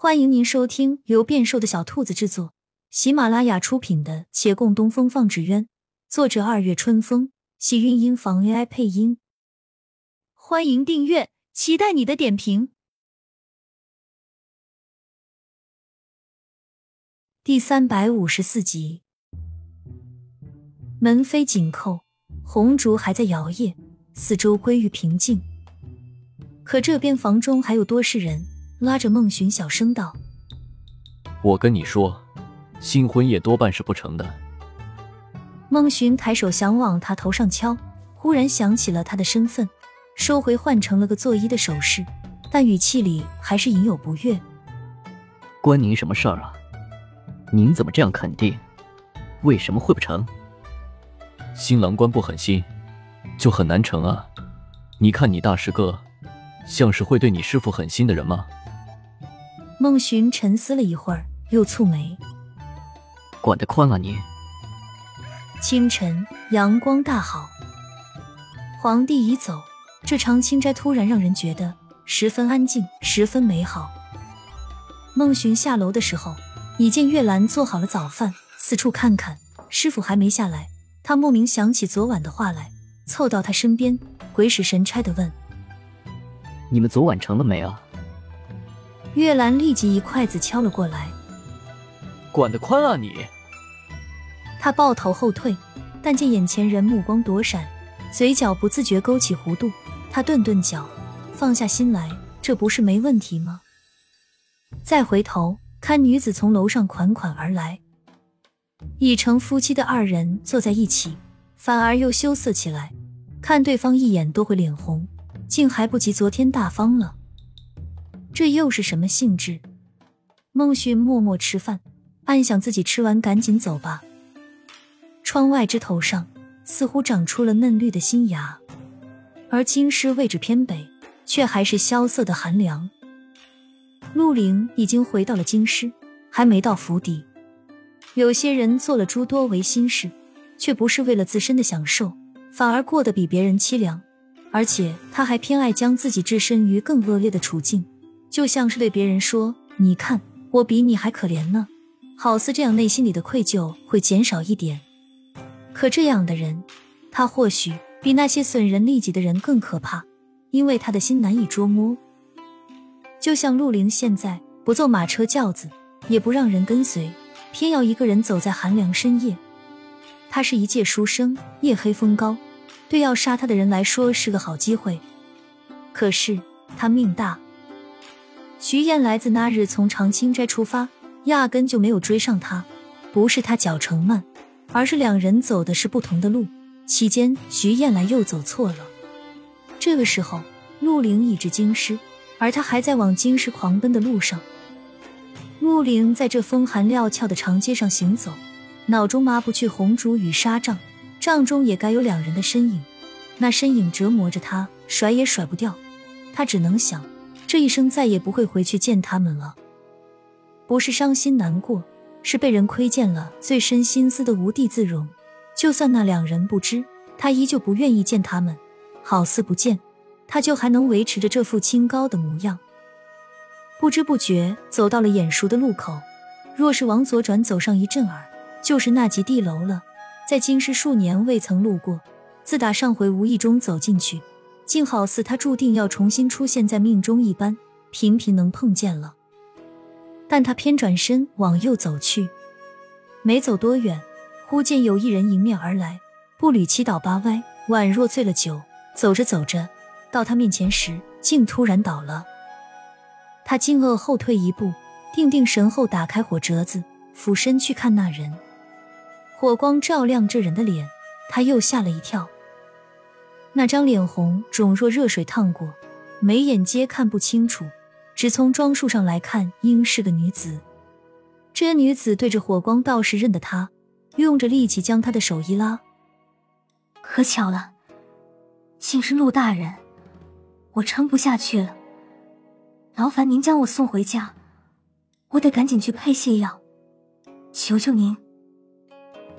欢迎您收听由变瘦的小兔子制作、喜马拉雅出品的《且共东风放纸鸢》，作者二月春风，喜韵音房 AI 配音。欢迎订阅，期待你的点评。第三百五十四集，门扉紧扣，红烛还在摇曳，四周归于平静。可这边房中还有多事人。拉着孟寻小声道：“我跟你说，新婚夜多半是不成的。”孟寻抬手想往他头上敲，忽然想起了他的身份，收回换成了个作揖的手势，但语气里还是隐有不悦。“关您什么事儿啊？您怎么这样肯定？为什么会不成？”新郎官不狠心，就很难成啊！你看你大师哥，像是会对你师傅狠心的人吗？孟寻沉思了一会儿，又蹙眉：“管得宽啊你！”清晨，阳光大好，皇帝已走，这长青斋突然让人觉得十分安静，十分美好。孟寻下楼的时候，已见月兰做好了早饭，四处看看，师傅还没下来，他莫名想起昨晚的话来，凑到他身边，鬼使神差的问：“你们昨晚成了没啊？”月兰立即一筷子敲了过来，管得宽啊你！他抱头后退，但见眼前人目光躲闪，嘴角不自觉勾起弧度。他顿顿脚，放下心来，这不是没问题吗？再回头看女子从楼上款款而来，已成夫妻的二人坐在一起，反而又羞涩起来，看对方一眼都会脸红，竟还不及昨天大方了。这又是什么性质？孟旭默默吃饭，暗想自己吃完赶紧走吧。窗外枝头上似乎长出了嫩绿的新芽，而京师位置偏北，却还是萧瑟的寒凉。陆凌已经回到了京师，还没到府邸。有些人做了诸多违心事，却不是为了自身的享受，反而过得比别人凄凉，而且他还偏爱将自己置身于更恶劣的处境。就像是对别人说：“你看，我比你还可怜呢。”好似这样，内心里的愧疚会减少一点。可这样的人，他或许比那些损人利己的人更可怕，因为他的心难以捉摸。就像陆凌现在不坐马车轿子，也不让人跟随，偏要一个人走在寒凉深夜。他是一介书生，夜黑风高，对要杀他的人来说是个好机会。可是他命大。徐燕来自那日从长青斋出发，压根就没有追上他。不是他脚程慢，而是两人走的是不同的路。期间，徐燕来又走错了。这个时候，陆凌已至京师，而他还在往京师狂奔的路上。陆凌在这风寒料峭的长街上行走，脑中抹不去红烛与纱帐，帐中也该有两人的身影。那身影折磨着他，甩也甩不掉。他只能想。这一生再也不会回去见他们了，不是伤心难过，是被人窥见了最深心思的无地自容。就算那两人不知，他依旧不愿意见他们，好似不见，他就还能维持着这副清高的模样。不知不觉走到了眼熟的路口，若是往左转走上一阵儿，就是那级地楼了。在京师数年未曾路过，自打上回无意中走进去。竟好似他注定要重新出现在命中一般，频频能碰见了。但他偏转身往右走去，没走多远，忽见有一人迎面而来，步履七倒八歪，宛若醉了酒。走着走着，到他面前时，竟突然倒了。他惊愕后退一步，定定神后，打开火折子，俯身去看那人。火光照亮这人的脸，他又吓了一跳。那张脸红肿若热水烫过，眉眼皆看不清楚，只从装束上来看，应是个女子。这女子对着火光倒是认得他，用着力气将他的手一拉。可巧了，竟是陆大人，我撑不下去了，劳烦您将我送回家，我得赶紧去配泻药，求求您。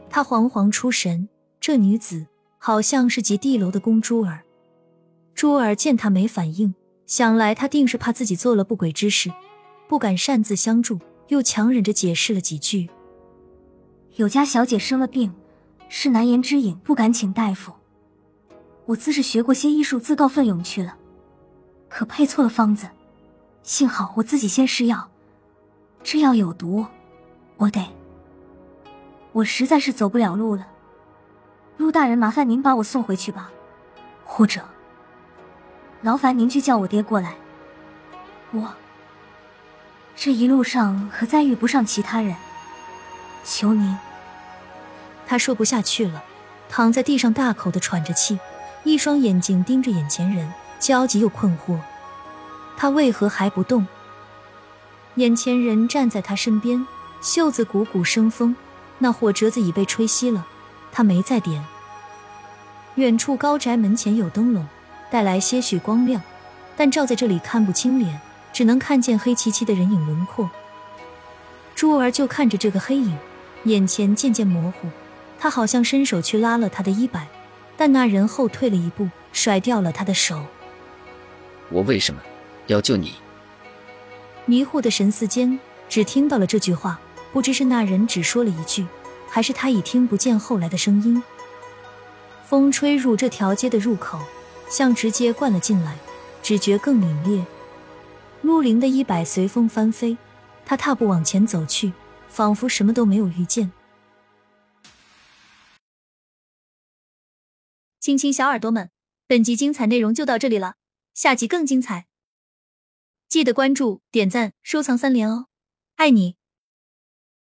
他惶惶出神，这女子。好像是及地楼的公珠儿，珠儿见他没反应，想来他定是怕自己做了不轨之事，不敢擅自相助，又强忍着解释了几句。有家小姐生了病，是难言之隐，不敢请大夫。我自是学过些医术，自告奋勇去了，可配错了方子。幸好我自己先试药，这药有毒，我得……我实在是走不了路了。陆大人，麻烦您把我送回去吧，或者劳烦您去叫我爹过来。我这一路上可再遇不上其他人，求您。他说不下去了，躺在地上大口的喘着气，一双眼睛盯着眼前人，焦急又困惑。他为何还不动？眼前人站在他身边，袖子鼓鼓生风，那火折子已被吹熄了，他没再点。远处高宅门前有灯笼，带来些许光亮，但照在这里看不清脸，只能看见黑漆漆的人影轮廓。珠儿就看着这个黑影，眼前渐渐模糊。他好像伸手去拉了他的衣摆，但那人后退了一步，甩掉了他的手。我为什么要救你？迷糊的神思间，只听到了这句话，不知是那人只说了一句，还是他已听不见后来的声音。风吹入这条街的入口，像直接灌了进来，只觉更凛冽。陆凌的衣摆随风翻飞，他踏步往前走去，仿佛什么都没有遇见。亲亲小耳朵们，本集精彩内容就到这里了，下集更精彩，记得关注、点赞、收藏三连哦，爱你！